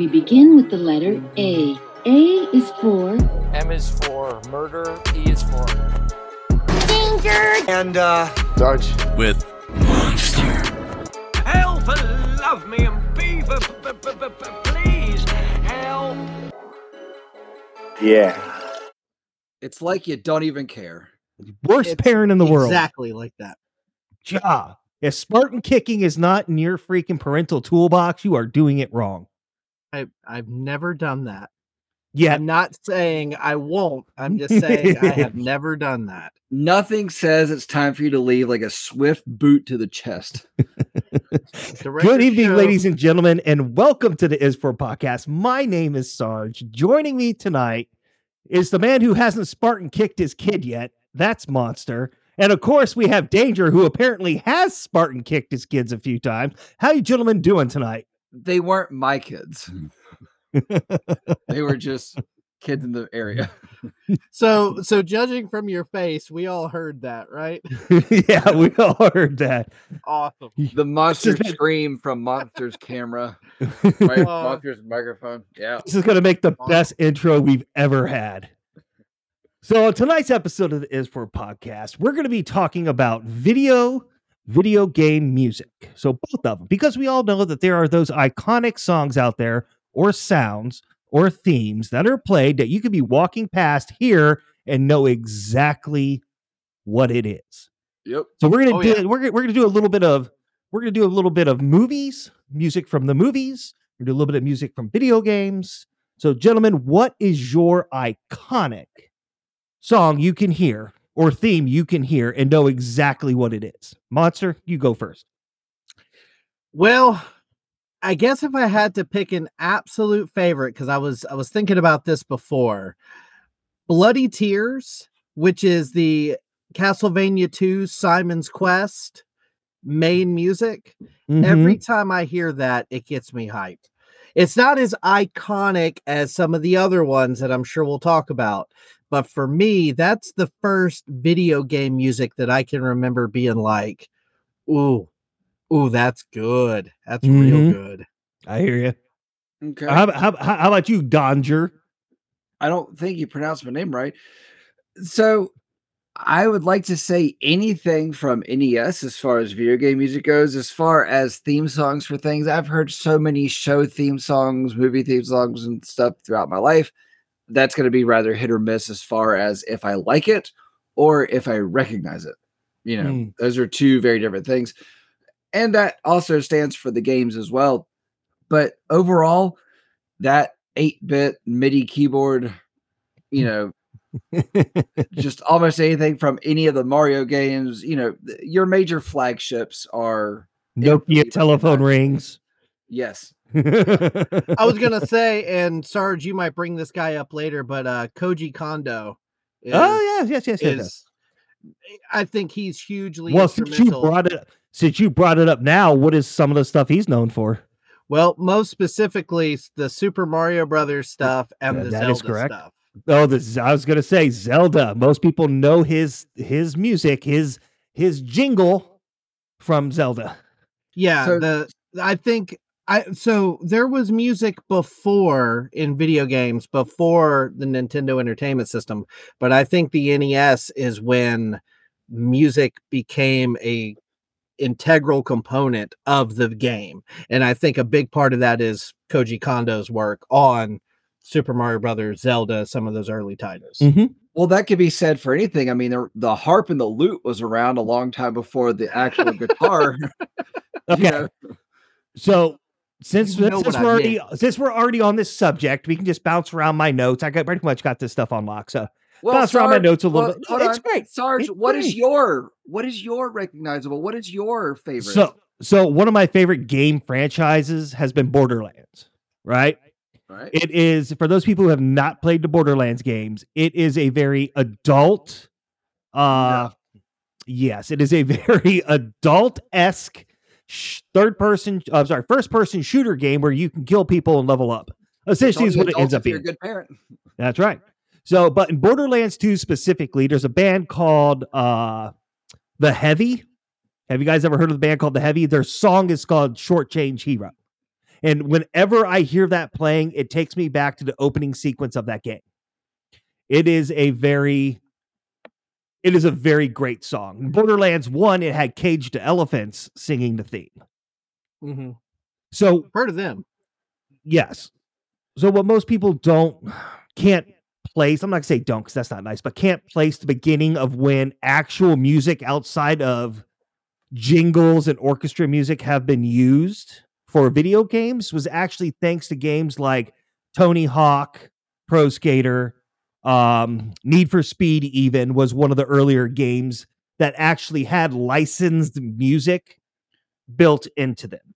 We begin with the letter A. A is for M is for murder. E is for Danger! And, uh, Dodge. with Monster. help. Love me and be for please help. Yeah. It's like you don't even care. Worst It's parent in the world. Exactly like that. Ja. If Spartan kicking is not in your freaking parental toolbox, you are doing it wrong. I I've never done that. Yeah. I'm not saying I won't. I'm just saying I have never done that. Nothing says it's time for you to leave like a swift boot to the chest. Good evening, Show- ladies and gentlemen, and welcome to the Is For podcast. My name is Sarge. Joining me tonight is the man who hasn't Spartan kicked his kid yet. That's Monster. And of course, we have Danger, who apparently has Spartan kicked his kids a few times. How you gentlemen doing tonight? They weren't my kids. they were just kids in the area. So so judging from your face, we all heard that, right? yeah, we all heard that. Awesome. The monster been- scream from Monster's camera, right? Uh, Monster's microphone. Yeah. This is going to make the best intro we've ever had. So, on tonight's episode of the Is For podcast, we're going to be talking about video, video game music. So, both of them, because we all know that there are those iconic songs out there, or sounds, or themes that are played that you could be walking past here and know exactly what it is. Yep. So we're gonna Oh, do yeah. we're we're gonna do a little bit of we're gonna do a little bit of movies, music from the movies. We're gonna do a little bit of music from video games. So, gentlemen, what is your iconic song you can hear or theme you can hear and know exactly what it is? Monster, you go first. Well, I guess if I had to pick an absolute favorite, because I was I was thinking about this before, Bloody Tears, which is the Castlevania 2 Simon's Quest main music. Every Mhm. time I hear that, it gets me hyped. It's not as iconic as some of the other ones that I'm sure we'll talk about. But for me, that's the first video game music that I can remember being like, ooh, ooh, that's good. That's real Mhm. good. I hear you. Okay. How, about- how, how how about you, Donger? I don't think you pronounced my name right. So I would like to say anything from NES as far as video game music goes, as far as theme songs for things. I've heard so many show theme songs, movie theme songs, and stuff throughout my life. That's going to be rather hit or miss as far as if I like it or if I recognize it. You know, Mm. those are two very different things. And that also stands for the games as well. But overall, that 8 bit MIDI keyboard, you know, just almost anything from any of the Mario games, you know, th- your major flagships are Nokia telephone rings. yes. I was gonna say, and Sarge, you might bring this guy up later, but uh Koji Kondo is, Oh yes, yes, yes, yes. yes. is I think he's hugely Well, since you brought it, since you brought it up now, what is some of the stuff he's known for? Well, most specifically the Super Mario Brothers stuff and Yeah, the that Zelda is correct. stuff. Oh, this I was gonna say Zelda. Most people know his his music, his his jingle from Zelda. Yeah, So- the I think I so there was music before in video games before the Nintendo Entertainment System, but I think the NES is when music became a integral component of the game. And I think a big part of that is Koji Kondo's work on Super Mario Brothers, Zelda, some of those early titles. Mhm. Well, that could be said for anything. I mean, the, the harp and the lute was around a long time before the actual guitar. you Okay, know. so since You know since we're I already since we're already on this subject, we can just bounce around my notes. I got pretty much got this stuff on lock. So Well, bounce around my notes a little well, bit. hold it's on. great. Sarge, It's what is great. your what is your recognizable? What is your favorite? So so one of my favorite game franchises has been Borderlands. Right. right? It is for those people who have not played the Borderlands games. It is a very adult. Uh, yes, it is a very adult esque sh- third person. I'm sorry, first person shooter game where you can kill people and level up. Essentially, is what it ends up if you're a being. good parent. That's right. So, but in Borderlands 2 specifically, there's a band called uh The Heavy. Have you guys ever heard of the band called The Heavy? Their song is called Short Change Hero. And whenever I hear that playing, it takes me back to the opening sequence of that game. It is a very it is a very great song. Borderlands 1, it had Cage the Elephants singing the theme. hmm So Heard of them? Yes. So what most people don't can't place, I'm not gonna say don't because that's not nice, but can't place the beginning of when actual music outside of jingles and orchestra music have been used for video games was actually thanks to games like Tony Hawk, Pro Skater, um, Need for Speed, even was one of the earlier games that actually had licensed music built into them.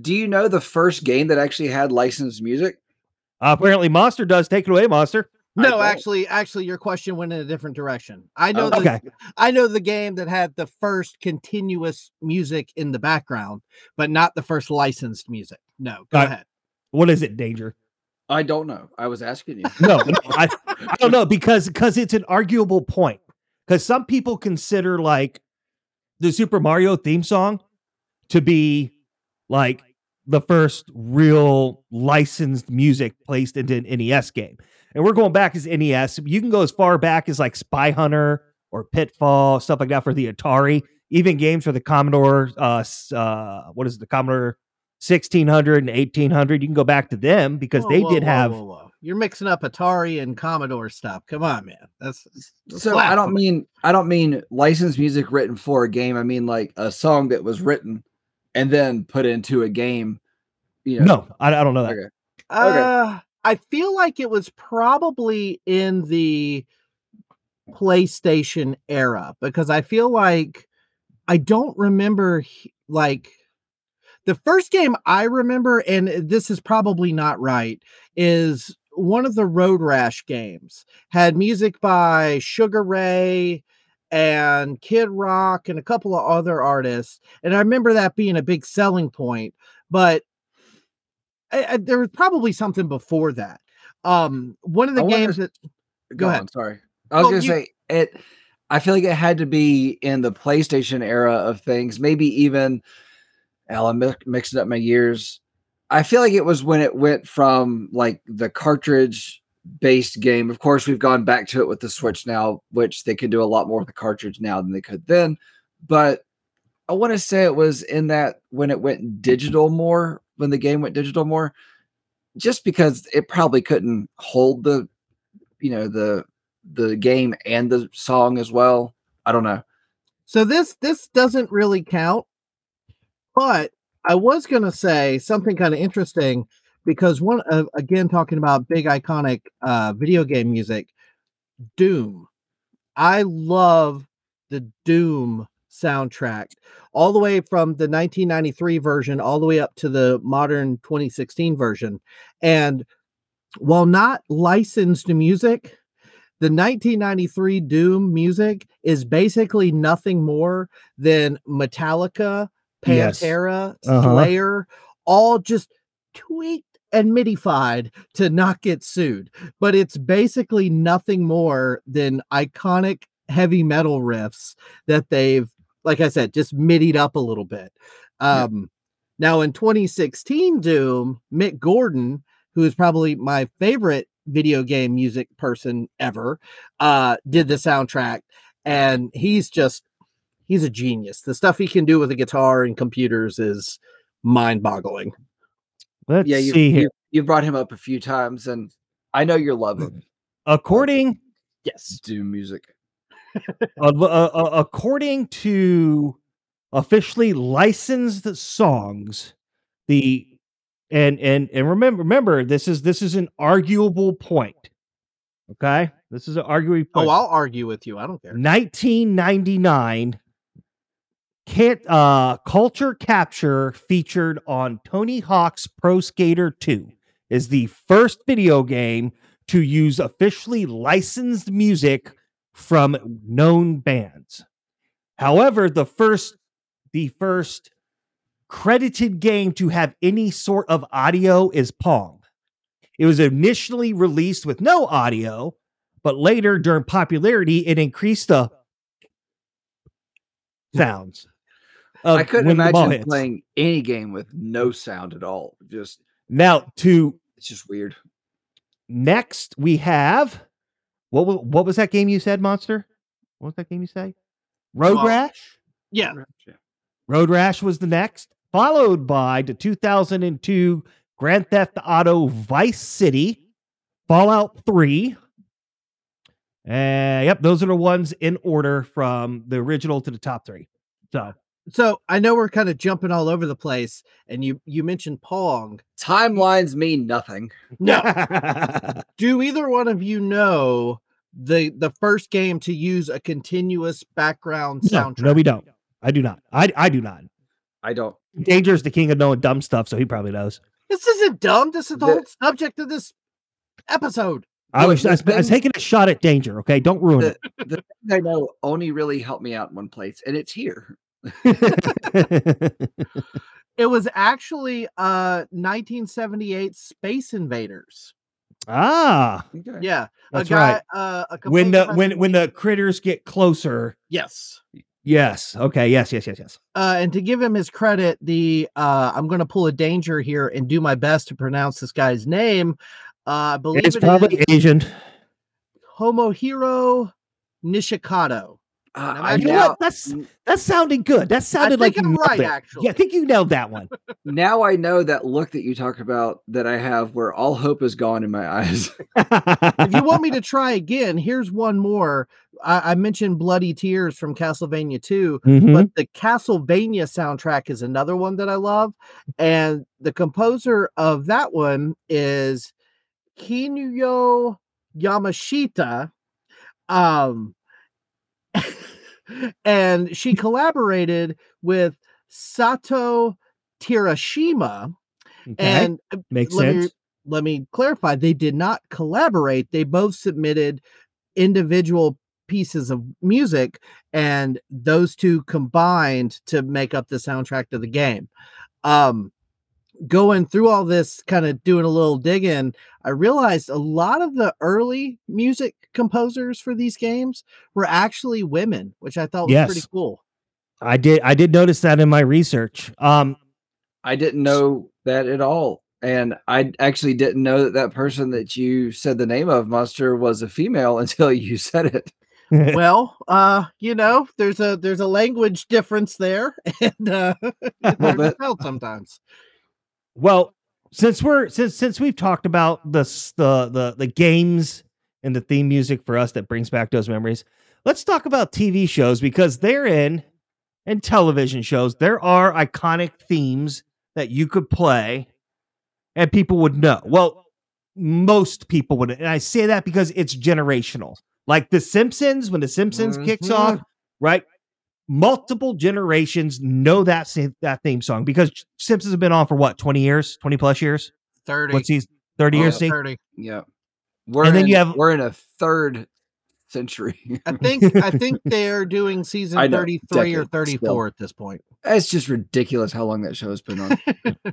Do you know the first game that actually had licensed music? Uh, apparently, Monster does. Take it away, Monster. No, actually, actually, your question went in a different direction. I know Oh, the Okay. I know the game that had the first continuous music in the background, but not the first licensed music. No, go Uh, ahead. What is it, Danger? I don't know. I was asking you. No, I, I don't know because because it's an arguable point. Because some people consider like the Super Mario theme song to be like the first real licensed music placed into an NES game. And we're going back as NES. You can go as far back as like Spy Hunter or Pitfall, stuff like that for the Atari. Even games for the Commodore, uh, uh, what is it, the Commodore 1600 and 1800. You can go back to them because Whoa, they whoa, did whoa, have. whoa, whoa. You're mixing up Atari and Commodore stuff. Come on, man. That's, that's so I don't mean I don't mean licensed music written for a game. I mean like a song that was written and then put into a game. You know, No, I, I don't know that. Okay. Uh, I feel like it was probably in the PlayStation era because I feel like I don't remember like the first game I remember, and this is probably not right, is one of the Road Rash games had music by Sugar Ray and Kid Rock and a couple of other artists, and I remember that being a big selling point. But I, I, there was probably something before that. Um, one of the I wonder- games that Go, ahead. on. Sorry, I was Well, gonna you- say it. I feel like it had to be in the PlayStation era of things. Maybe even. Hell, I'm mixing up my years. I feel like it was when it went from like the cartridge based game. Of course, we've gone back to it with the Switch now, which they can do a lot more with the cartridge now than they could then. But I want to say it was in that when it went digital more, when the game went digital more, just because it probably couldn't hold the, you know, the the game and the song as well. I don't know. So this this doesn't really count, but I was going to say something kind of interesting because one uh, again talking about big iconic uh, video game music, Doom. I love the Doom soundtrack all the way from the 1993 version all the way up to the modern 2016 version, and while not licensed music, the 1993 Doom music is basically nothing more than Metallica, Yes. Pantera, Uh-huh. Slayer, all just tweaked and midified to not get sued. But it's basically nothing more than iconic heavy metal riffs that they've, like I said, just midied up a little bit. Yeah. Um, Now in 2016 Doom, Mick Gordon, who is probably my favorite video game music person ever, uh, did the soundtrack, and he's just he's a genius. The stuff he can do with a guitar and computers is mind-boggling. Let's yeah, you, see here. you you brought him up a few times, and I know you're loving According Yes. Doom music. uh, uh, uh, according to officially licensed songs, the and and and remember remember this is this is an arguable point. Okay, this is an arguable point. Oh, I'll argue with you. I don't care. 1999 can't uh culture capture featured on tony hawk's pro skater 2 is the first video game to use officially licensed music from known bands however the first the first credited game to have any sort of audio is pong it was initially released with no audio but later during popularity it increased the sounds. Of I couldn't when ball imagine hits. playing any game with no sound at all. Just Now to It's just weird. next we have what wa- what was that game you said, Monster? What was that game you say? Road Well- Rash. Yeah. Road Rash was the next, followed by the 2002 Grand Theft Auto Vice City, Fallout 3. And yep, those are the ones in order from the original to the top three. So So I know we're kind of jumping all over the place, and you you mentioned Pong. Timelines mean nothing. No, do either one of you know the the first game to use a continuous background no, soundtrack? no, we don't. I do not. I I do not. I don't. Danger is the king of knowing dumb stuff, so he probably knows. This isn't dumb. This is the The- whole subject of this episode. I was, I was, the I was taking a shot at danger. Okay, don't ruin The, the thing I know only really helped me out in one place, and it's here. It. It was actually uh 1978 Space Invaders. ah, Okay. Yeah, That's a guy, right. Uh, a when the when when the critters get closer. yes. Yes. Okay. Yes. Yes. Yes. Yes. Uh, and to give him his credit, the uh, I'm going to pull a danger here and do my best to pronounce this guy's name. Uh, I believe It's it probably is Asian. Homohiro Nishikado. Uh, Now, I You know now, what? That's that sounded good. That sounded like think you I'm right, it. actually. Yeah, I think you nailed that one. now I know that look that you talk about that I have where all hope is gone in my eyes. if you want me to try again, here's one more. I, I mentioned Bloody Tears from Castlevania 2, Mhm. but the Castlevania soundtrack is another one that I love. And the composer of that one is Kinuyo Yamashita. Um, and she collaborated with Sato Tirashima. Okay, And uh, makes let me- sense. let me clarify they did not collaborate they both submitted individual pieces of music and those two combined to make up the soundtrack to the game um going through all this kind of doing a little digging i realized a lot of the early music composers for these games were actually women which i thought was pretty cool I did. I did notice that in my research. Um, I didn't know that at all. And I actually didn't know that that person that you said the name of, Monster, was a female until you said it. well uh you know there's a there's a language difference there and uh it's hard to bit. tell sometimes Well, since we're since since we've talked about the the the the games and the theme music for us that brings back those memories, let's talk about TV shows because they're in and television shows. There are iconic themes that you could play and people would know. Well, most people would, and I say that because it's generational. Like The Simpsons, when The Simpsons kicks Mhm. off, right? Multiple generations know that that theme song because Simpsons have been on for what twenty years, twenty plus years. 30 What's these thirty Oh, years? Steve? 30 Yeah. We're And then in, you have- we're in a third century. i think i think they're doing season know, 33 or 34 still. at this point it's just ridiculous how long that show has been on.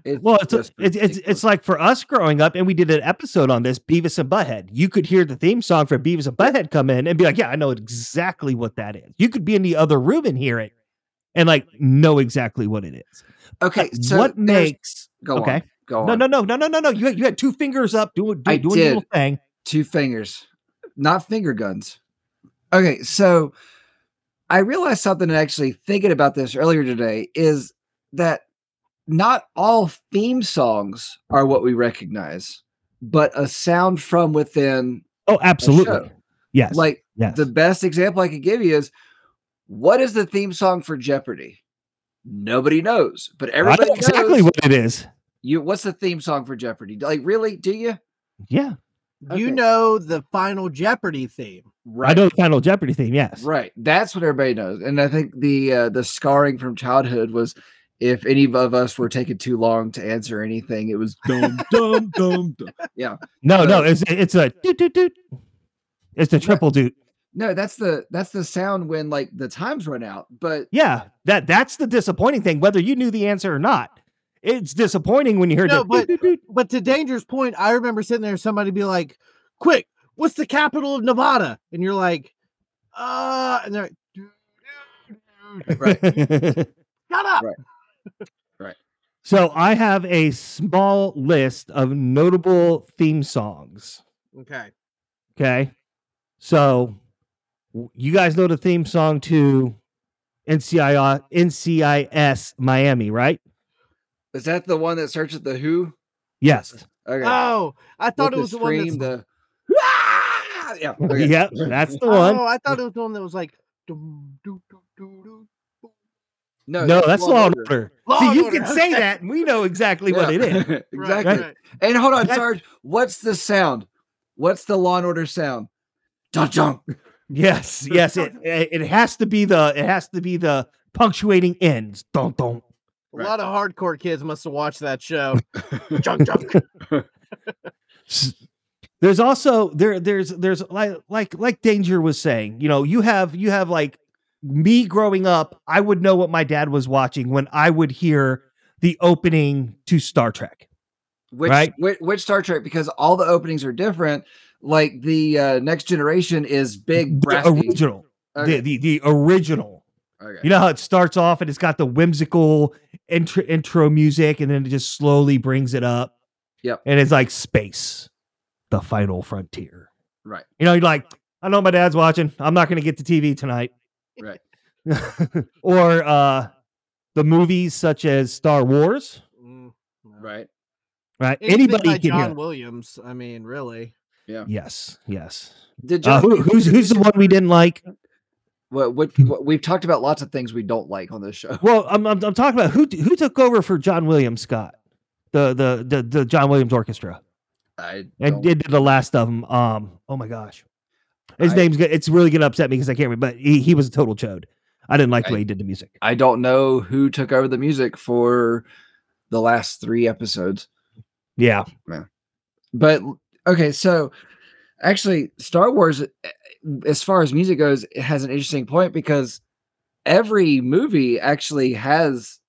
It's Well, it's, just it's it's it's like for us growing up, and we did an episode on this, Beavis and Butthead. You could hear the theme song for Beavis and Butthead come in and be like, "Yeah, I know exactly what that is." You could be in the other room and hear it, and like know exactly what it is. okay. So what makes go okay? on, go No, on. no, no, no, no, no, no. You had, you had two fingers up doing I doing, doing your did. little thing. two fingers, not finger guns. Okay, so I realized something actually thinking about this earlier today is that not all theme songs are what we recognize, but a sound from within. Oh, absolutely. show. Yes. Like yes. the best example I could give you is what is the theme song for Jeopardy? Nobody knows, but I know exactly knows. what it is. You what's the theme song for Jeopardy? Like really? Do you? Yeah, you Okay. know the final jeopardy theme I know the Final Jeopardy theme. Yes. Right. That's what everybody knows. And I think the uh, the scarring from childhood was if any of us were taking too long to answer anything, it was dum dum dum dum. Yeah. No, no. Uh, It's it's a doot, doot, doot. It's the triple doot. No, that's the that's the sound when like the times run out. But Yeah, that that's the disappointing thing. Whether you knew the answer or not, it's disappointing when you heard No, the but- doot, doot, doot. but to danger's point i remember sitting there somebody be like quick what's the capital of nevada and you're like uh and they're like "Doo, doo, doo." right. shut up Right. So I have a small list of notable theme songs. Okay. Okay. So you guys know the theme song to NCIS, NCIS Miami, right? Is that the one that starts with the Who? Yes. Okay. Oh, I thought With it was the one that's. the Ah! yeah. okay. Yep, that's the one. Oh, I thought it was the one that was like. dum, doo, doo, doo, doo. No, No, that's Law and Order. Law See, you Order, can say that, and we know exactly what it is. Exactly. right. And hold on, That- Sarge. What's the sound? What's the Law and Order sound? Dun dun. Yes, yes. It it it has to be the it has to be the punctuating ends. Don't don't. A Right. lot of hardcore kids must have watched that show. Junk, junk. There's also there there's there's like like like Danger was saying, you know, you have you have like me growing up, I would know what my dad was watching when I would hear the opening to Star Trek. Which, Right. which which Star Trek? Because all the openings are different. Like the uh, Next Generation is big, The original. Okay. The, the the original. okay. You know how it starts off and it's got the whimsical intro, intro music and then it just slowly brings it up. Yep. And it's like space, the final frontier. Right. You know, you're like, I know my dad's watching. I'm not going to get to TV tonight. Right. or uh the movies such as Star Wars, Mm. Right. right? Anything Anybody by can John hear. Williams. I mean, really. Yeah. Yes, yes. Did Uh, who, who's who's the one we didn't like? what, what, what we've talked about lots of things we don't like on this show. Well, I'm, I'm I'm talking about who who took over for John Williams Scott, the the the, the John Williams Orchestra, I and did the last of them. Um, oh my gosh, his I- name's go- it's really gonna upset me because I can't remember. But he, he was a total chode. I didn't like the I- way he did the music. I don't know who took over the music for the last three episodes. Yeah, yeah. But okay, so actually, Star Wars, eh, as far as music goes, it has an interesting point because every movie actually has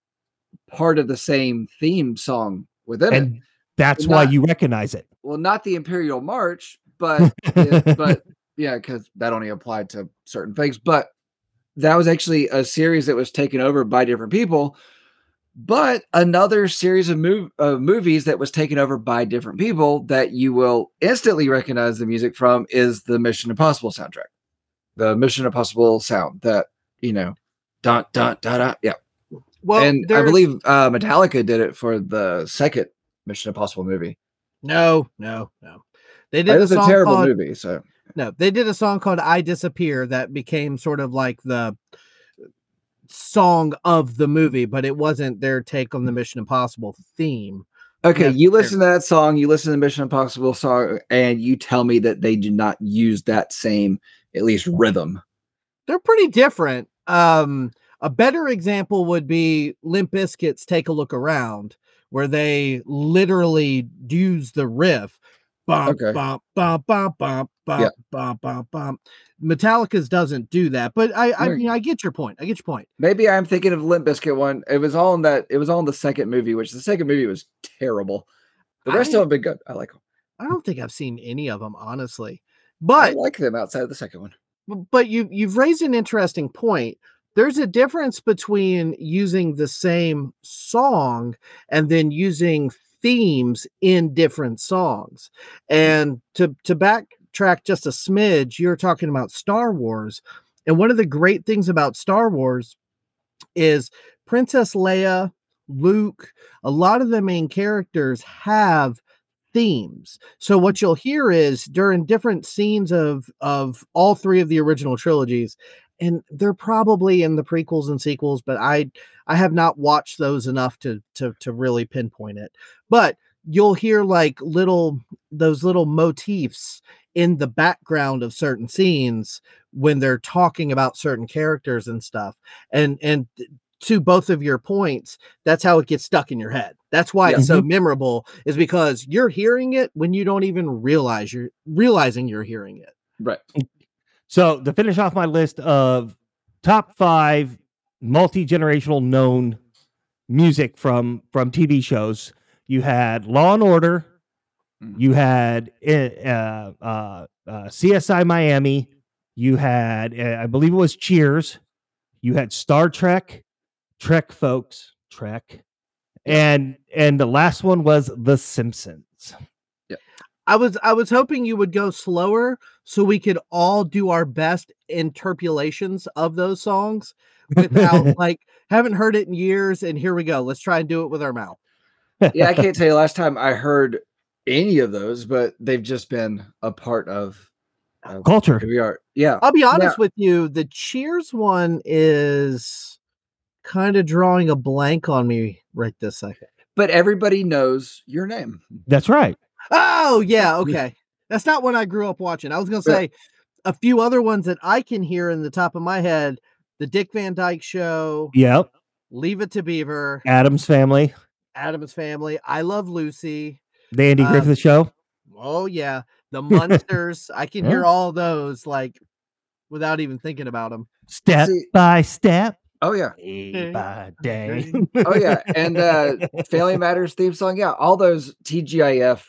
part of the same theme song within it. that's Not- why you recognize it. Well, not the Imperial March, but it- but yeah, because that only applied to certain things. But that was actually a series that was taken over by different people. But another series of mov- uh, movies that was taken over by different people that you will instantly recognize the music from is the Mission Impossible soundtrack. The Mission Impossible sound that, you know, dun dun dun dun. Yeah. Well, and I believe uh, Metallica did it for the second Mission Impossible movie. No, no, no. They It did a was a song terrible called movie. So no. They did a song called "I Disappear" that became sort of like the song of the movie, but it wasn't their take on the Mission Impossible theme. Okay, Yeah, you listen to that song, you listen to the Mission Impossible song, and you tell me that they do not use that same, at least rhythm. They're pretty different. Um, a better example would be Limp Bizkit's "Take a Look Around," where they literally use the riff. Bump, Okay. bump, bump, bump, bump, bump, Yeah. bump, bump, bump. Metallica's doesn't do that, but I, I, mean, I get your point. I get your point. Maybe I'm thinking of Limp Bizkit one. It was all in that. It was all in the second movie, which the second movie was terrible. The rest I- of them have been good. I like them. I don't think I've seen any of them, honestly. But I like them outside of the second one. but you you've raised an interesting point. There's a difference between using the same song and then using themes in different songs. Mm. And to to backtrack just a smidge, you're talking about Star Wars. And one of the great things about Star Wars is Princess Leia, Luke, a lot of the main characters have themes. So what you'll hear is during different scenes of of all three of the original trilogies and they're probably in the prequels and sequels but I I have not watched those enough to to to really pinpoint it. But you'll hear like little those little motifs in the background of certain scenes when they're talking about certain characters and stuff. And and to both of your points, that's how it gets stuck in your head. That's why it's so mm-hmm. memorable, is because you're hearing it when you don't even realize you're realizing you're hearing it. Right. So to finish off my list of top five multi-generational known music from from TV shows, you had Law and Order, Mhm. you had uh, uh, uh, CSI Miami, you had uh, I believe it was Cheers, you had Star Trek, Trek folks, Trek, and and the last one was The Simpsons. I was I was hoping you would go slower so we could all do our best interpolations of those songs without like haven't heard it in years and here we go. Let's try and do it with our mouth. yeah, I can't tell you last time I heard any of those, but they've just been a part of, of Culture. who we are. Yeah. I'll be honest with you, the Cheers one is kind of drawing a blank on me right this second. But everybody knows your name. That's right. Oh, yeah, okay. That's not one I grew up watching. I was going to Yeah. say a few other ones that I can hear in the top of my head, The Dick Van Dyke Show, Yep. Leave It to Beaver, Addams Family, Addams Family, I Love Lucy. the Andy Um, Griffith Show. Oh yeah, the Munsters. I can hear all those like without even thinking about them. Step see- by step, Oh yeah. day by day. Oh yeah. And uh Family Matters theme song. Yeah. All those TGIF,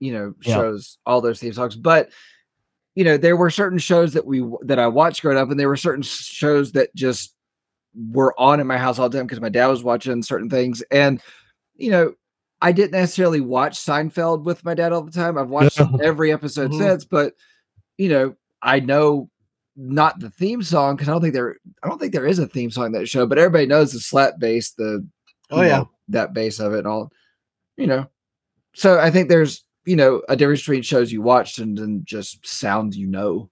you know, Yeah. shows, all those theme songs. But you know, there were certain shows that we that I watched growing up, and there were certain shows that just were on in my house all the time because my dad was watching certain things. And you know, I didn't necessarily watch Seinfeld with my dad all the time. I've watched Yeah. every episode Mhm. since, but you know, I know not the theme song because I don't think there I don't think there is a theme song in that show, but everybody knows the slap bass, the Oh, yeah. know, that bass of it and all, you know. So I think there's you know a difference between shows you watched and then just sounds you know.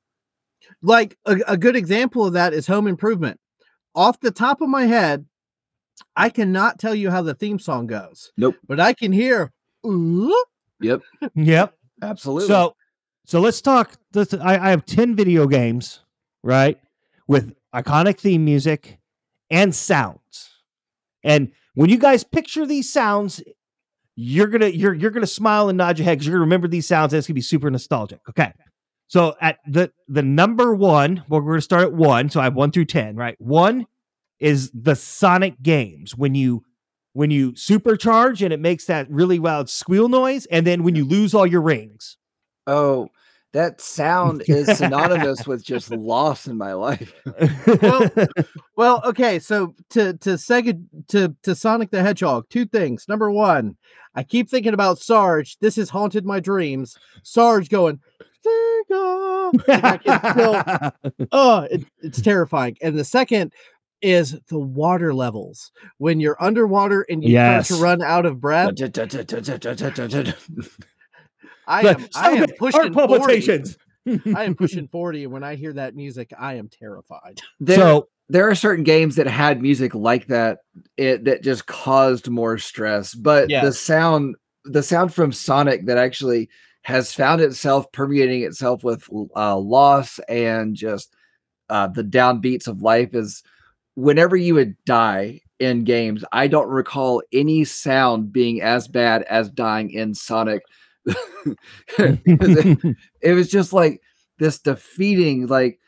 Like a, a good example of that is Home Improvement. Off the top of my head, I cannot tell you how the theme song goes. Nope. But I can hear ooh, Yep, yep. absolutely. So, so let's talk. Let's, I, I have ten video games, right, with iconic theme music and sounds. And when you guys picture these sounds, you're gonna you're you're gonna smile and nod your head because you're gonna remember these sounds. And it's gonna be super nostalgic. Okay. So at the the number one, well, we're gonna start at one. So I have one through ten, right? One is the Sonic games when you when you supercharge and it makes that really loud squeal noise, and then when you lose all your rings. oh, that sound is synonymous with just loss in my life. Well- Well, okay, so to to Sega to to Sonic the Hedgehog, two things. Number one, I keep thinking about Sarge. This has haunted my dreams. Sarge going, Sega. And I still, oh, it, it's terrifying. And the second is the water levels when you're underwater and you start to run out of breath. I Like, am, I am pushing heart 40. I am pushing 40, and when I hear that music, I am terrified. there, so there are certain games that had music like that it, that just caused more stress but the sound the sound from sonic that actually has found itself permeating itself with uh, loss and just uh, the downbeats of life is whenever you would die in games i don't recall any sound being as bad as dying in sonic it, it was just like this defeating like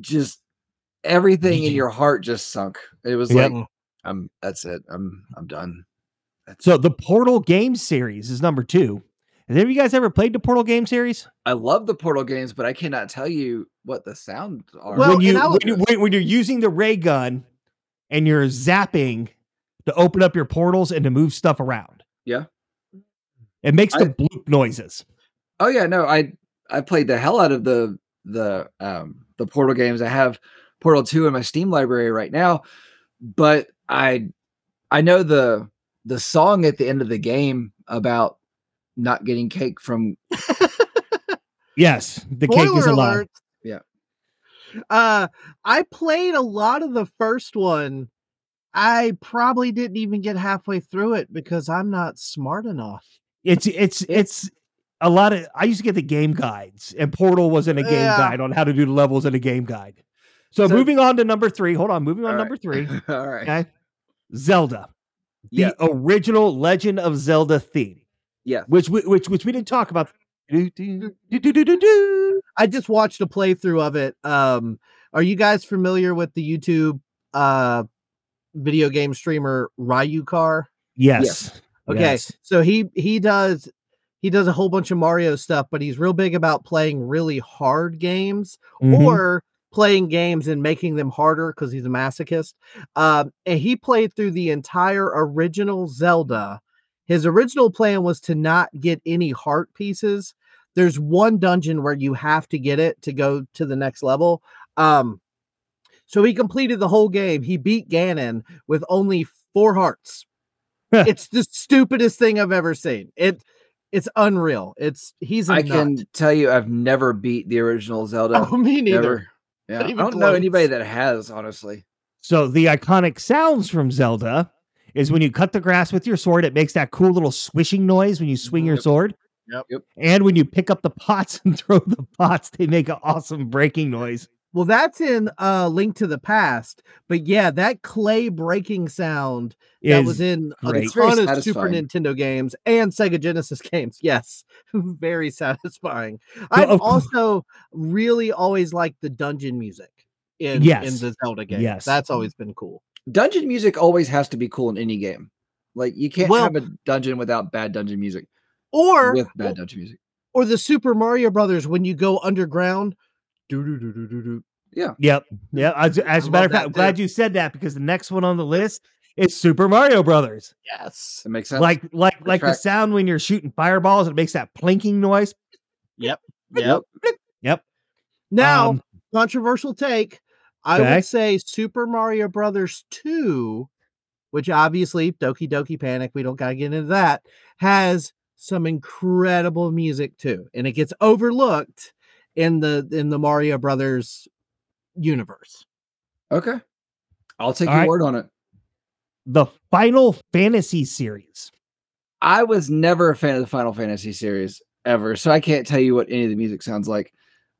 just everything in your heart just sunk it was Yep. like i'm that's it i'm i'm done that's so the Portal game series is number two. Have any of you guys ever played the Portal game series? i love the portal games but i cannot tell you what the sounds are Well, when you and I when, you when, when you're using the ray gun and you're zapping to open up your portals and to move stuff around. Yeah. It makes I- the bloop noises. Oh yeah, no, I I played the hell out of the the um the Portal games. I have Portal 2 in my Steam library right now, but I I know the the song at the end of the game about not getting cake from Yes, the cake is Spoiler alive. alert. Yeah. Uh, I played a lot of the first one. I probably didn't even get halfway through it because I'm not smart enough. It's it's it's a lot of. I used to get the game guides, and Portal was in a game Yeah. guide on how to do the levels in a game guide. So, So- moving on to number three. Hold on, moving on right. number three. All right. Okay, Zelda, the original Legend of Zelda theme, Yeah. which we, which which we didn't talk about. Do, do, do. I just watched a playthrough of it. Um, are you guys familiar with the YouTube uh video game streamer Ryukahr? Yes. Okay, Yes. so he he does he does a whole bunch of Mario stuff, but he's real big about playing really hard games Mhm. or playing games and making them harder because he's a masochist. Um, and he played through the entire original Zelda. His original plan was to not get any heart pieces. There's one dungeon where you have to get it to go to the next level. Um, so he completed the whole game. He beat Ganon with only four hearts. it's the stupidest thing I've ever seen. It it's unreal. It's he's a I nut. can tell you, I've never beat the original Zelda. Oh, me neither. Never. Yeah, I don't know anybody that has, honestly. So the iconic sounds from Zelda is when you cut the grass with your sword, it makes that cool little swishing noise when you swing your sword. Yep. Yep. And when you pick up the pots and throw the pots, they make an awesome breaking noise. Well, that's in uh Link to the Past, but yeah, that clay breaking sound that Is was in a great. Very ton of Super. Nintendo games and Sega Genesis games. Yes, very satisfying. Well, I've of course- also really always liked the dungeon music in in the Zelda games. Yes. that's always been cool. Dungeon music always has to be cool in any game. Like you can't Well- have a dungeon without bad dungeon music. Or with bad dungeon music. or the Super Mario Brothers when you go underground. Do do do do do do. Yep. Yeah. As, as a matter of fact, I'm glad you said that because the next one on the list is Super Mario Brothers. Yes. That makes sense. Like like Good like the sound when you're shooting fireballs, it makes that plinking noise. Yep. Yep. Yep. Now, Um, controversial take. I Okay. would say Super Mario Brothers 2, which obviously Doki Doki Panic, we don't got to get into that, has some incredible music too. And it gets overlooked in the in the Mario Brothers universe. Okay. I'll take All your right. word on it. the Final Fantasy series. I was never a fan of the Final Fantasy series ever, so I can't tell you what any of the music sounds like.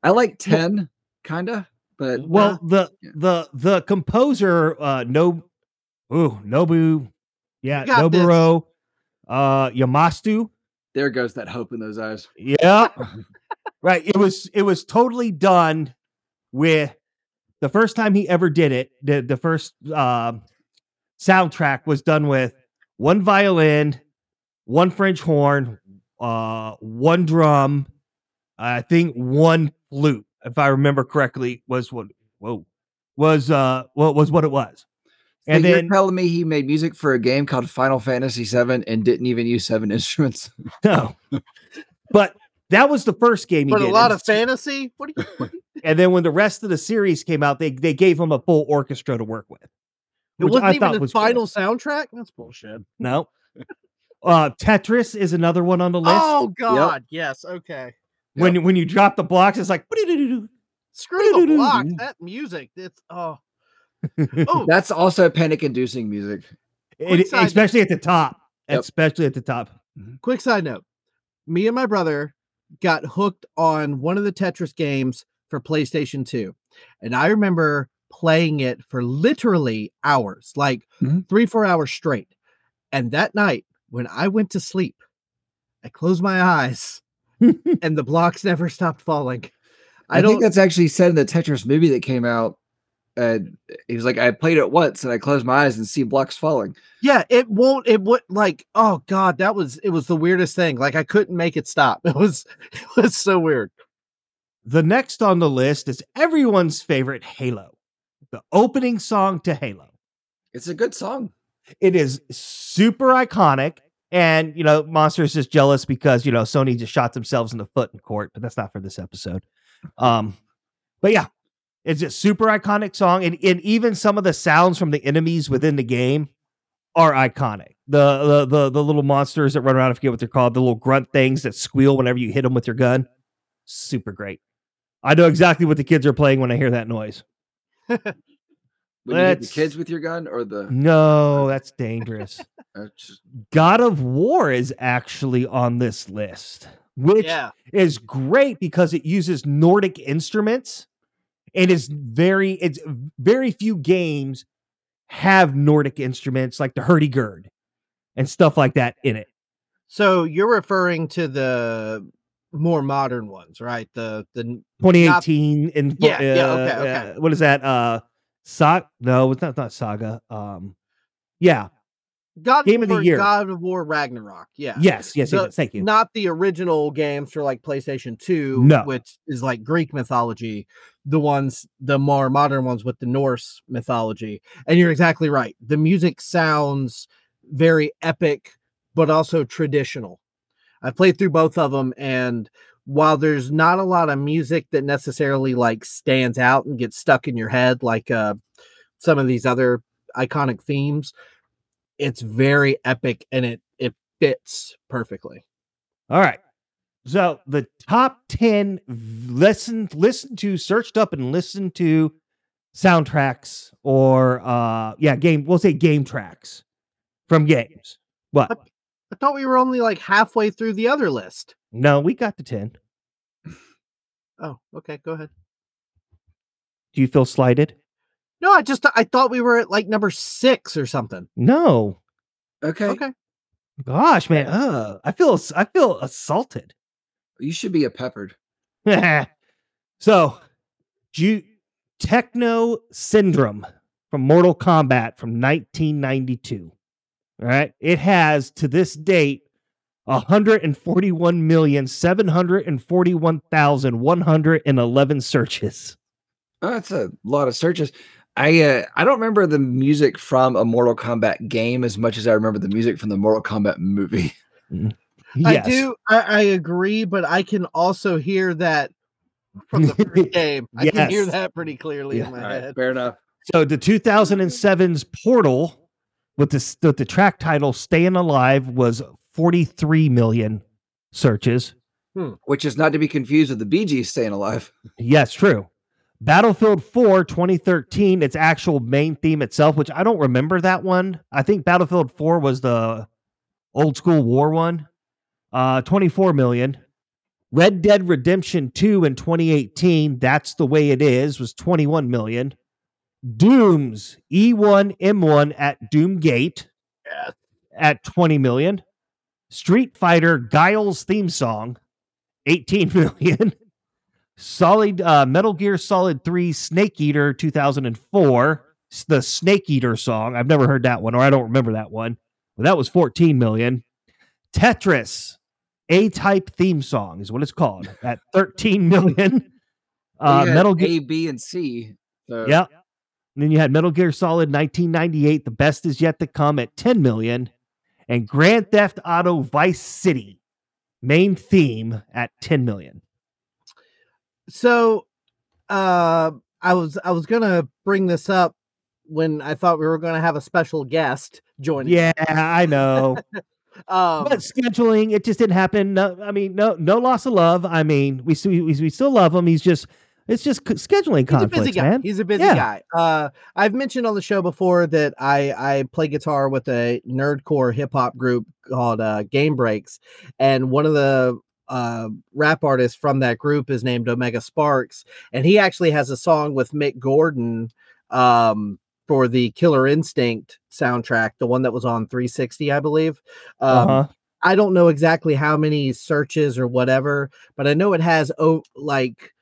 I like 10, kinda, but Well, the Yeah. the the composer uh no ooh, Nobu yeah, You got this. Noburo uh Yamastu. there goes that hope in those eyes. Yeah. right. It was it was totally done with the first time he ever did it, the, the first um soundtrack was done with one violin, one French horn, uh one drum, I think one flute, if I remember correctly, was what whoa was uh what was what it was. And And you're then telling me he made music for a game called Final Fantasy VII and didn't even use seven instruments. no. but that was the first game he did. But did. a lot and of fantasy. What do you And then when the rest of the series came out, they they gave him a full orchestra to work with. It wasn't I even the was cool. final soundtrack? That's bullshit. No. Uh Tetris is another one on the list. Oh god, yes, okay. When when you drop the blocks, it's like Screw the blocks. That music. It's oh oh That's also panic inducing music. It- side- especially at the top. Yep. Especially at the top. quick side note me and my brother got hooked on one of the tetris games for playstation 2 and i remember playing it for literally hours like Mhm. three four hours straight and that night when i went to sleep i closed my eyes and the blocks never stopped falling I, i, think that's actually said in the Tetris movie that came out. Uh, he was like, I played it once and I closed my eyes and see blocks falling. yeah it won't it would like oh god that was it was the weirdest thing like i couldn't make it stop it was it was so weird The next on the list is everyone's favorite Halo. The opening song to Halo. It's a good song. It is super iconic. And you know, Monster is just jealous because you know Sony just shot themselves in the foot in court, but that's not for this episode. Um, but yeah, it's a super iconic song, and, and even some of the sounds from the enemies within the game are iconic. The, the the the little monsters that run around, I forget what they're called, the little grunt things that squeal whenever you hit them with your gun. Super great. I know exactly what the kids are playing when I hear that noise. When you hit the kids with your gun or the No, that's dangerous. God of War is actually on this list, which yeah is great because it uses Nordic instruments. It is very, it's very few games have Nordic instruments like the hurdy-gurd and stuff like that in it. So you're referring to the more modern ones, right? The the 2018 and Yeah, yeah, okay, okay. what is that? Uh, Saga? No, it's not not Saga. Um, yeah, God Game of the War, year. God of War Ragnarok. Yeah. Yes, yes, The- yes. Thank you. Not the original games for like PlayStation 2, No. which is like Greek mythology, the ones, the more modern ones with the Norse mythology. And you're exactly right. The music sounds very epic, but also traditional. I played through both of them, and while there's not a lot of music that necessarily like stands out and gets stuck in your head like uh some of these other iconic themes, it's very epic and it it fits perfectly. All right. So the top 10 v- listened, listened to, searched up and listened to soundtracks or uh yeah, game we'll say game tracks from games. What? But- I thought we were only like halfway through the other list. No, we got to 10. Oh, okay, go ahead. Do you feel slighted? No, I just I thought we were at like number six or something. No. Okay. Okay. Gosh, man. Uh, I feel I feel assaulted. You should be a peppered. so, Ju- Techno Syndrome from Mortal Kombat from 1992. All right. It has to this date 141,741,111 searches. Oh, that's a lot of searches. I uh, I don't remember the music from a Mortal Kombat game as much as I remember the music from the Mortal Kombat movie. I do I, I agree, but I can also hear that from the first game. I can hear that pretty clearly Yeah. in my All right, head. fair enough. So the 2007's Portal with the with the track title "Staying Alive" was 43 million searches. Which is not to be confused with the Bee Gees staying alive. Yes, true. Battlefield 4 2013, its actual main theme itself, which I don't remember that one. I think Battlefield 4 was the old school war one. Uh 24 million. Red Dead Redemption 2 in 2018, that's the way it is, was 21 million. Doom's E1 M1 at Doomgate Yes. at 20 million. Street Fighter Guile's theme song, 18 million. Solid uh, Metal Gear Solid 3 Snake Eater 2004, the Snake Eater song. I've never heard that one, or I don't remember that one. But that was 14 million. Tetris A type theme song is what it's called at 13 million. Uh, Metal Gear. A, B, and C. So Yep. And then you had Metal Gear Solid 1998, The Best Is Yet to Come at 10 million, and Grand Theft Auto Vice City, main theme at 10 million. So uh I was I was gonna bring this up when I thought we were gonna have a special guest joining. Yeah, I know. Um but scheduling, it just didn't happen. No, I mean, no, no loss of love. I mean, we we, we still love him. He's just, it's just scheduling He's a busy conflicts, guy. man. He's a busy Yeah. guy. Uh, I've mentioned on the show before that I I play guitar with a nerdcore hip hop group called uh, Game Breaks, and one of the uh, rap artist from that group is named Omega Sparks, and he actually has a song with Mick Gordon um, for the Killer Instinct soundtrack, the one that was on 360, I believe. Um, uh-huh. I don't know exactly how many searches or whatever, but I know it has oh like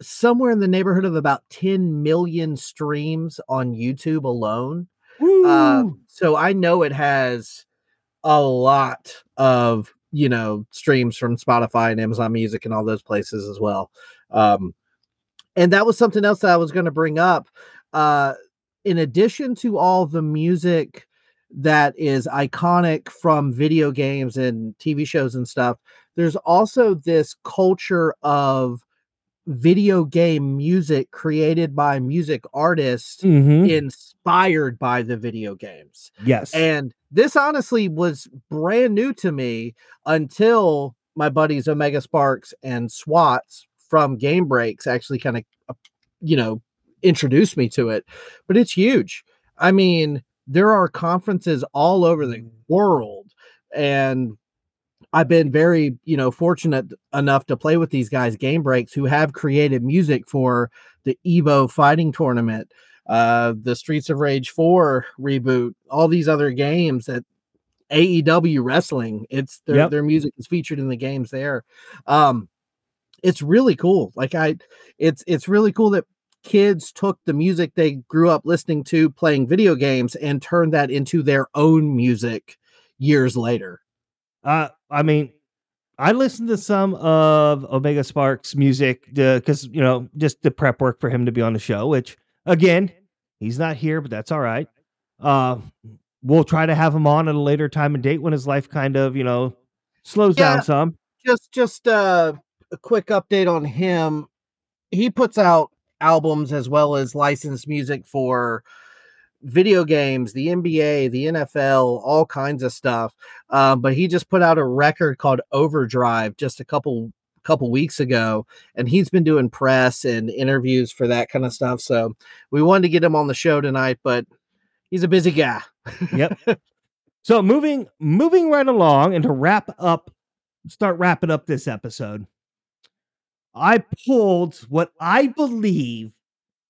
somewhere in the neighborhood of about 10 million streams on YouTube alone. Uh, so I know it has a lot of you know streams from Spotify and Amazon Music and all those places as well. Um, and that was something else that I was going to bring up. Uh, in addition to all the music that is iconic from video games and TV shows and stuff, there's also this culture of video game music created by music artists Mhm. inspired by the video games. Yes. And this honestly was brand new to me until my buddies Omega Sparks and Swats from Game Breaks actually kind of, uh, you know, introduced me to it. But it's huge. I mean, there are conferences all over the world. And I've been very, you know, fortunate enough to play with these guys, Game Breaks, who have created music for the Evo fighting tournament, uh, the Streets of Rage 4 reboot, all these other games that AEW wrestling, it's their Yep. their music is featured in the games there. Um, it's really cool. Like I, it's it's really cool that kids took the music they grew up listening to playing video games and turned that into their own music years later. Uh, I mean, I listened to some of Omega Sparks music because you know just the prep work for him to be on the show. Which again, he's not here, but that's all right. Uh, we'll try to have him on at a later time and date when his life kind of you know slows Yeah. down some. Just just uh, a quick update on him. He puts out albums as well as licensed music for video games, the NBA, the NFL, all kinds of stuff. Um, but he just put out a record called Overdrive just a couple couple weeks ago, and he's been doing press and interviews for that kind of stuff. So we wanted to get him on the show tonight, but he's a busy guy. Yep. So moving moving right along and to wrap up start wrapping up this episode. I pulled what I believe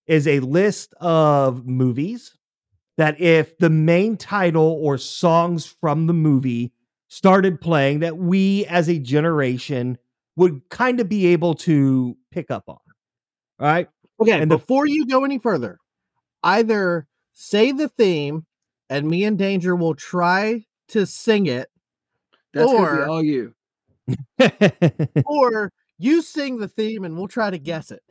is a list of movies that if the main title or songs from the movie started playing that we as a generation would kind of be able to pick up on. All right? Okay, And the- before you go any further, either say the theme and me and Danger will try to sing it, That's gonna be Or- all you. or you sing the theme and we'll try to guess it.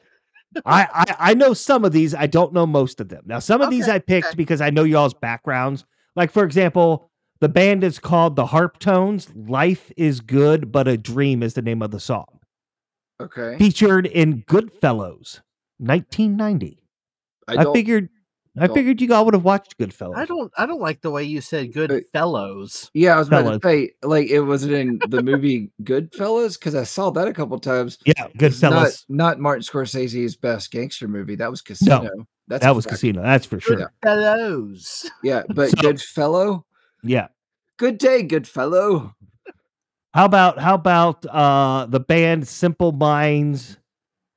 I, I I know some of these. I don't know most of them. Now, some of these I picked okay. because I know y'all's backgrounds. Like, for example, the band is called the Harptones. Life is good, but a dream is the name of the song. Okay. Featured in Goodfellows, 1990. I, I, don't, figured I don't- figured you all would have watched Goodfellas. I don't I don't like the way you said good Hey. Yeah, I was about to say, like, it was it in the movie Goodfellas because I saw that a couple times. Yeah, It's Not, Goodfellas. not Martin Scorsese's best gangster movie. That was Casino. That's that was fact. Casino. That's for sure. Yeah. Fellows. Yeah, but So- Goodfellow. Yeah. Good day, good fellow. How about how about uh the band Simple Minds,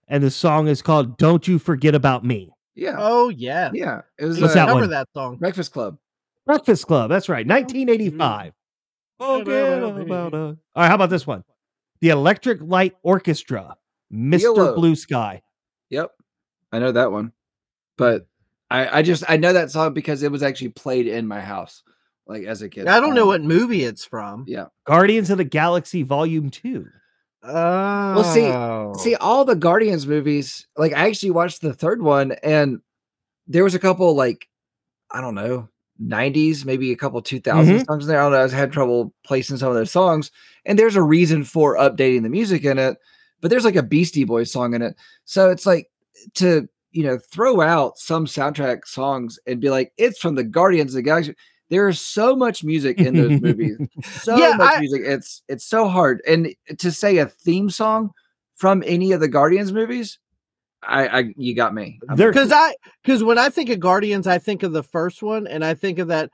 and the song is called "Don't You Forget About Me." Yeah, Oh yeah. yeah. It was What's uh, that cover one? that song. Breakfast Club. Breakfast Club. That's right. 1985. Forget about us. All right. How about this one? The Electric Light Orchestra, Mr. Yellow. Blue Sky. Yep, I know that one, but I I just I know that song because it was actually played in my house, like as a kid. I don't know Um, what movie it's from. Yeah. Guardians of the Galaxy Volume 2. Oh. see- See, all the Guardians movies, like I actually watched the third one, and there was a couple like I don't know, 90s, maybe a couple 2000 songs in there. I don't know. I had trouble placing some of those songs, and there's a reason for updating the music in it, but there's like a Beastie Boys song in it. So it's like to, you know, throw out some soundtrack songs and be like, it's from the Guardians of the Galaxy. There's so much music in those movies. So Yeah, much I- music. It's it's so hard. And to say a theme song from any of the Guardians movies, I, I you got me. I'm They're- like, Because I because when I think of Guardians, I think of the first one, and I think of that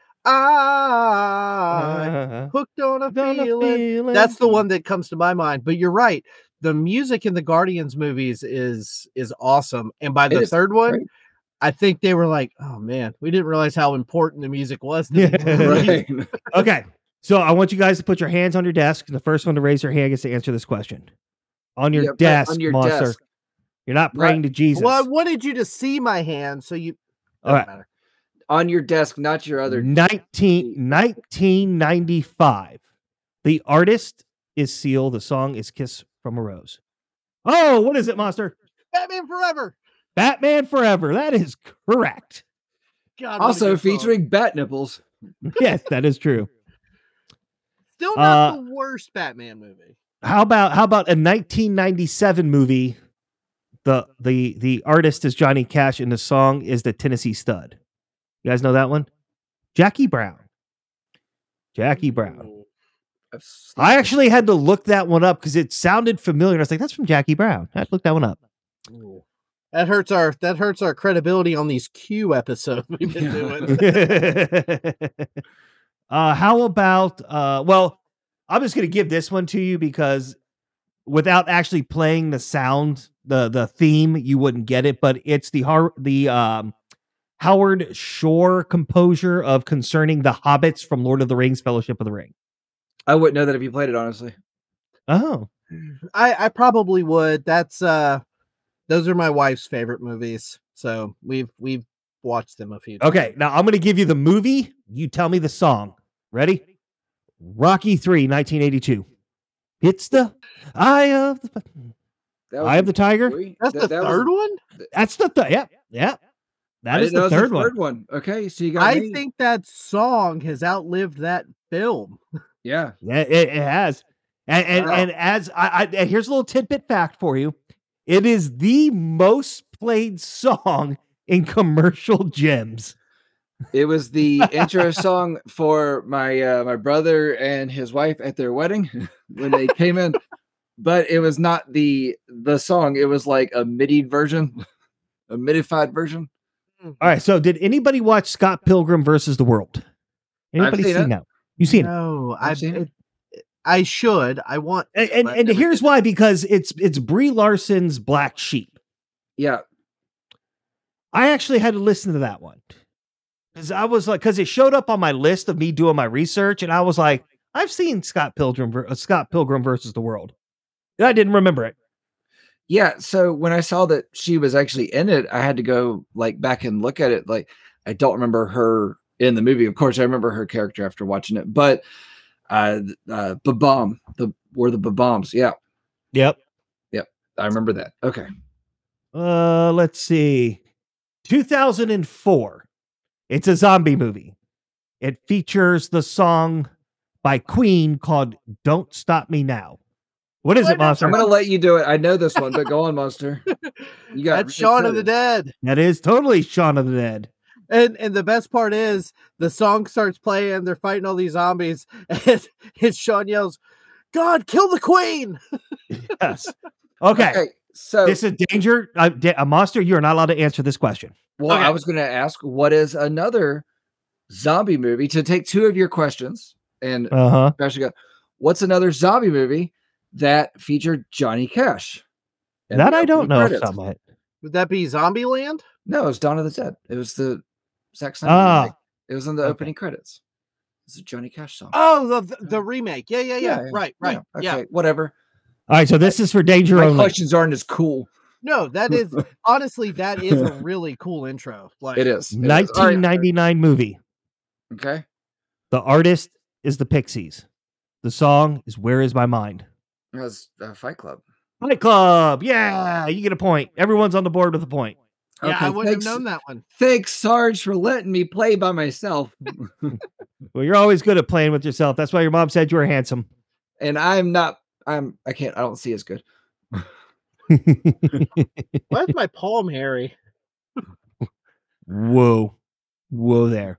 I hooked on a Done a feeling. feeling. That's the one that comes to my mind. But you're right. The music in the Guardians movies is is awesome. And by the third one, great. I think they were like, "Oh man, we didn't realize how important the music was." To Yeah. right. Okay. So I want you guys to put your hands on your desk. The first one to raise their hand gets to answer this question. On your Yeah, desk, on your monster. desk. You're not Right. praying to Jesus. Well, I wanted you to see my hand, so you. All right. matter. On your desk, not your other 19, 1995. The artist is Seal. The song is Kiss from a Rose. Oh, what is it, Monster? Batman Forever. Batman Forever. That is correct. God, also good song. featuring bat nipples. yes, that is true. Still not uh, the worst Batman movie. How about how about a 1997 movie? The the the artist is Johnny Cash and the song is the Tennessee Stud. You guys know that one? Jackie Brown. Jackie Brown. I've seen I it. actually had to look that one up because it sounded familiar. I was like, that's from Jackie Brown. I had to look that one up. That hurts our that hurts our credibility on these Q episodes we've been doing. uh, how about uh, well, I'm just gonna give this one to you because without actually playing the sound, the the theme, you wouldn't get it. But it's the Har- the um, Howard Shore composure of concerning the hobbits from Lord of the Rings, Fellowship of the Ring. I wouldn't know that if you played it, honestly. Oh, I I probably would. That's uh those are my wife's favorite movies. So we've we've watched them a few times. Okay, now I'm going to give you the movie. You tell me the song. Ready? Rocky 3, 1982. It's the Eye of the That was Eye of the Tiger. three? That's That- the that was- third one. That's the th- yeah, yeah. I That is didn't the it was third one. third one. Okay, so you got I me. think that song has outlived that film. yeah. Yeah, it, it has. And and, Wow. and as I, I here's a little tidbit fact for you. It is the most played song in commercial gems. It was the intro song for my uh, my brother and his wife at their wedding when they came in, but it was not the the song. It was like a MIDI version, a midified version. All right. So did anybody watch Scott Pilgrim versus the World? Anybody seen seen it. that? You seen it? No, I've I've seen it. I should. I want. And and, and here's why because it's it's Brie Larson's Black Sheep. Yeah, I actually had to listen to that one because I was like, because it showed up on my list of me doing my research, and I was like, I've seen Scott Pilgrim, uh, Scott Pilgrim versus the World. And I didn't remember it. yeah. So when I saw that she was actually in it, I had to go like back and look at it. Like I don't remember her in the movie. Of course, I remember her character after watching it, but uh, th- uh, Babam, the were the Babams. Yeah, Yep. Yep. I remember that. Okay. Uh, let's see. 2004. It's a zombie movie. It features the song by Queen called "Don't Stop Me Now." What is it, Monster? I'm gonna let you do it. I know this one, but go on, Monster. You got That's Shaun of the Dead. Dead. That is totally Shaun of the Dead. And and the best part is the song starts playing. They're fighting all these zombies, and, and Shaun yells, "God, kill the queen!" Yes. Okay. Okay, so This is danger. Uh, da- a monster. You are not allowed to answer this question. well, I was gonna ask what is another zombie movie to take two of your questions and Uh huh. actually go, what's another zombie movie that featured Johnny Cash? in That I don't know. credits? Something. Would that be Zombieland? No, it was Dawn of the Dead. It was the Zack Snyder Ah. It was in the Okay. opening credits. It's a Johnny Cash song. Oh, the the, remake. Yeah, yeah, yeah. Right, right. Yeah. Okay, whatever. All right. So this is for danger My only. questions aren't as cool. No, that is honestly that is a really cool intro. Like It is. It is. All right, 1999 movie. Okay. The artist is the Pixies. The song is "Where Is My Mind." Was uh, Fight Club. Fight Club. Yeah, you get a point. Everyone's on the board with a point. Yeah, I wouldn't thanks- have known that one. Thanks, Sarge, for letting me play by myself. Well, you're always good at playing with yourself. That's why your mom said you were handsome. and I'm not. I'm. I can't. I don't see as good. Why is my palm hairy? Whoa. Whoa there.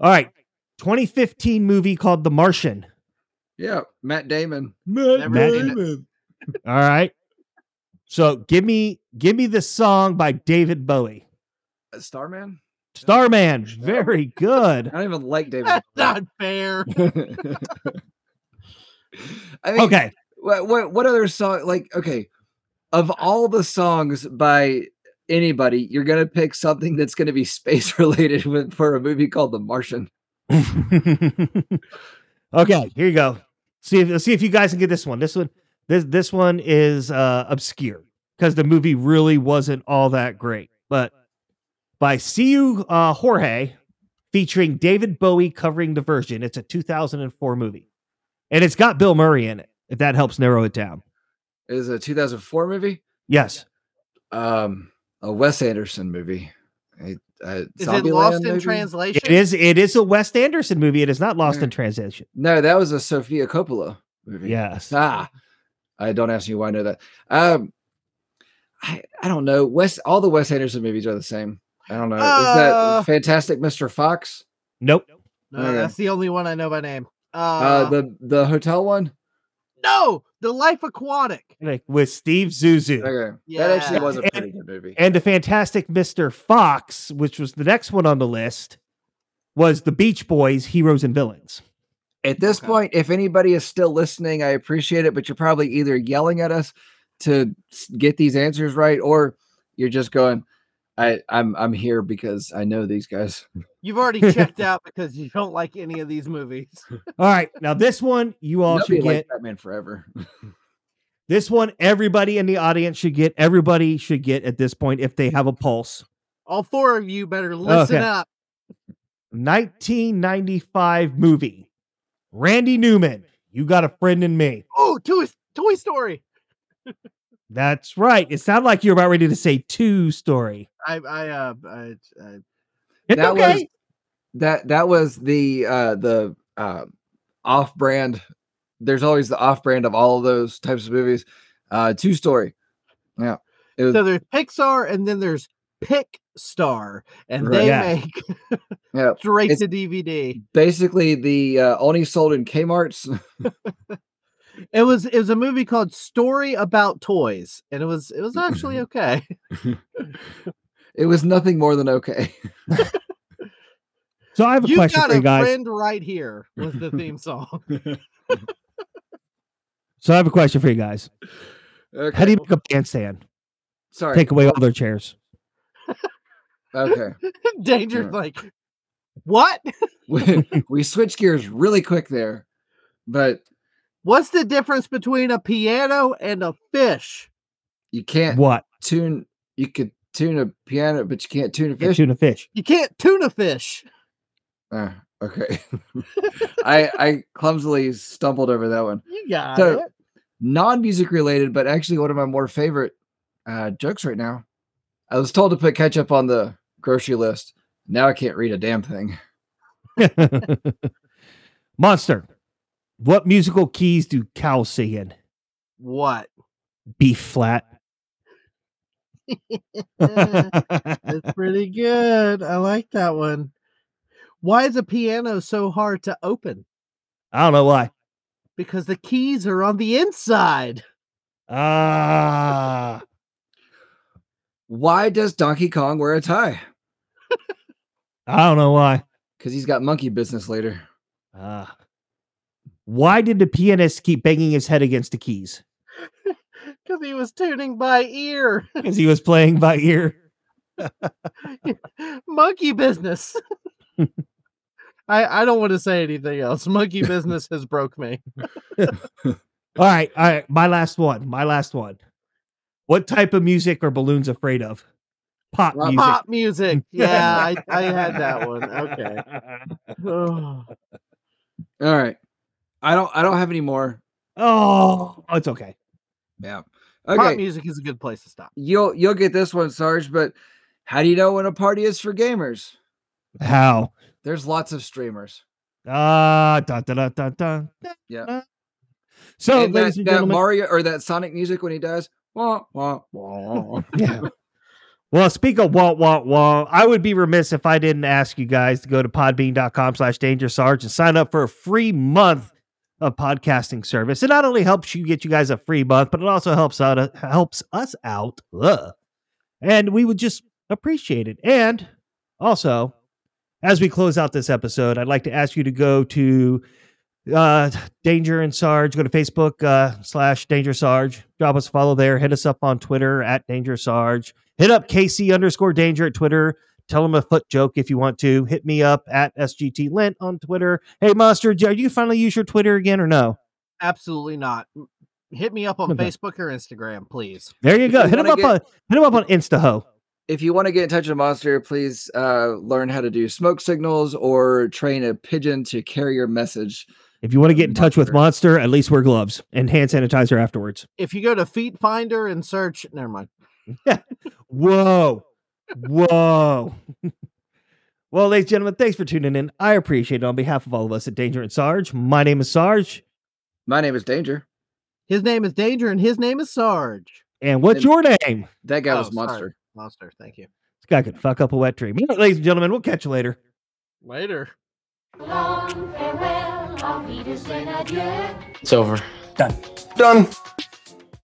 All right. 2015 movie called The Martian. Yeah, Matt Damon. Never Matt seen. Damon. All right. So give me give me the song by David Bowie. Uh, Starman. Starman. Very good. I don't even like David. That's Bowie. not fair. I mean, Okay. What, what what other song? Like, okay, of all the songs by anybody, you're gonna pick something that's gonna be space related with for a movie called The Martian. okay, here you go. See if see if you guys can get this one. This one, this this one is uh obscure because the movie really wasn't all that great. But by Seu uh, Jorge, featuring David Bowie covering the version. It's a 2004 movie, and it's got Bill Murray in it. If that helps narrow it down. It is a 2004 movie. Yes. Um, a Wes Anderson movie. A, a Is it Zombieland lost in translation? It is. It is a Wes Anderson movie. It is not lost in Mm. translation. No, that was a Sofia Coppola movie. Yes. Ah, I don't ask me why I know that. Um, I I don't know. Wes, all the Wes Anderson movies are the same. I don't know. Is Uh, that Fantastic Mr. Fox? Nope. No, Okay. that's the only one I know by name. Uh, Uh, the the hotel one. no, The Life Aquatic. With Steve Zissou. Okay, yeah. that actually was a And- pretty good movie. And the Fantastic Mr. Fox, which was the next one on the list, was the Beach Boys, Heroes and Villains. At this Okay. point, if anybody is still listening, I appreciate it. But you're probably either yelling at us to get these answers right, or you're just going, "I I'm I'm here because I know these guys." You've already checked out because you don't like any of these movies. All right. Now, this one you all Nobody should likes get. Batman Forever. This one, everybody in the audience should get. Everybody should get at this point if they have a pulse. All four of you better listen Okay. up. 1995 movie. Randy Newman. You got a friend in me. Oh, Toy, Toy Story. That's right. It sounded like you're about ready to say two story. I, I, uh, I, I It's that okay. was that that was the uh the uh off brand there's always the off brand of all of those types of movies uh two story yeah was so there's Pixar and then there's Picstar, and Right. they Yeah. make yeah straight It's- to DVD. basically the uh only sold in kmart's It was it was a movie called Story About Toys, and it was it was actually okay. it was nothing more than okay So I have a You question got for a you guys. friend right here was the theme song. So I have a question for you guys. okay. How do you make a bandstand? sorry Take away all their chairs. Okay Danger's Yeah. like, what? we, we switched gears really quick there but What's the difference between a piano and a fish? you can't What? tune you could tune a piano but you can't tune a Fish. fish Tuna fish. You can't tune a fish. Uh, okay i i clumsily stumbled over that one You got So- it. non-music related, but actually one of my more favorite uh, jokes right now. I was told to put ketchup on the grocery list. Now I can't read a damn thing. Monster. What musical keys do cows sing in? What? B flat. That's pretty good. I like that one. Why is a piano so hard to open? I don't know why. Because the keys are on the inside. Ah. Why does Donkey Kong wear a tie? I don't know why. Because he's got monkey business later. Ah. Why did the pianist keep banging his head against the keys? Because he was tuning by ear. Because he was playing by ear. Monkey business. I, I don't want to say anything else. Monkey business has broke me. All right, all right. My last one. My last one. What type of music are balloons afraid of? Pop Pop- music. Pop music. Yeah, I, I had that one. Okay. Oh. All right. I don't I don't have any more. Oh, it's okay. Yeah. Okay. Pop Okay. music is a good place to stop. You'll you'll get this one, Sarge, but how do you know when a party is for gamers? How? There's lots of streamers. Ah, dun, dun. Yeah. So, and ladies that, and that Mario or that Sonic music when he does. Wah, wah, wah. Yeah. Well, speak of wah wah wah, I would be remiss if I didn't ask you guys to go to podbean.com slash danger sarge and sign up for a free month of podcasting service. It not only helps you get you guys a free month, but it also helps out uh, helps us out. Ugh. And we would just appreciate it. And also, as we close out this episode, I'd like to ask you to go to uh danger and sarge go to facebook uh slash danger sarge. Drop us a follow there. Hit us up on twitter at danger sarge. Hit up kc underscore danger at twitter. Tell them a foot joke if you want to. Hit me up at sgt lint on twitter. Hey monster are you finally use your twitter again or no? Absolutely not. Hit me up on Okay. Facebook or Instagram, please. there you go. you hit him up get- on hit him up on instaho if you want to get in touch with Monster, please uh, learn how to do smoke signals or train a pigeon to carry your message. If you want to get in touch with Monster. monster at least wear gloves and hand sanitizer afterwards If you go to Feet Finder and search, never mind. Whoa. Whoa. well, ladies and gentlemen, thanks for tuning in. I appreciate it on behalf of all of us at Danger and Sarge. My name is Sarge. My name is Danger. His name is Danger and his name is Sarge. And what's And- your name? That guy Oh, was sorry. Monster. Monster, thank you. This guy could fuck up a wet dream. All right, ladies and gentlemen, we'll catch you later. Later. Long farewell, auf Wiedersehen, adieu. It's over. Done. Done.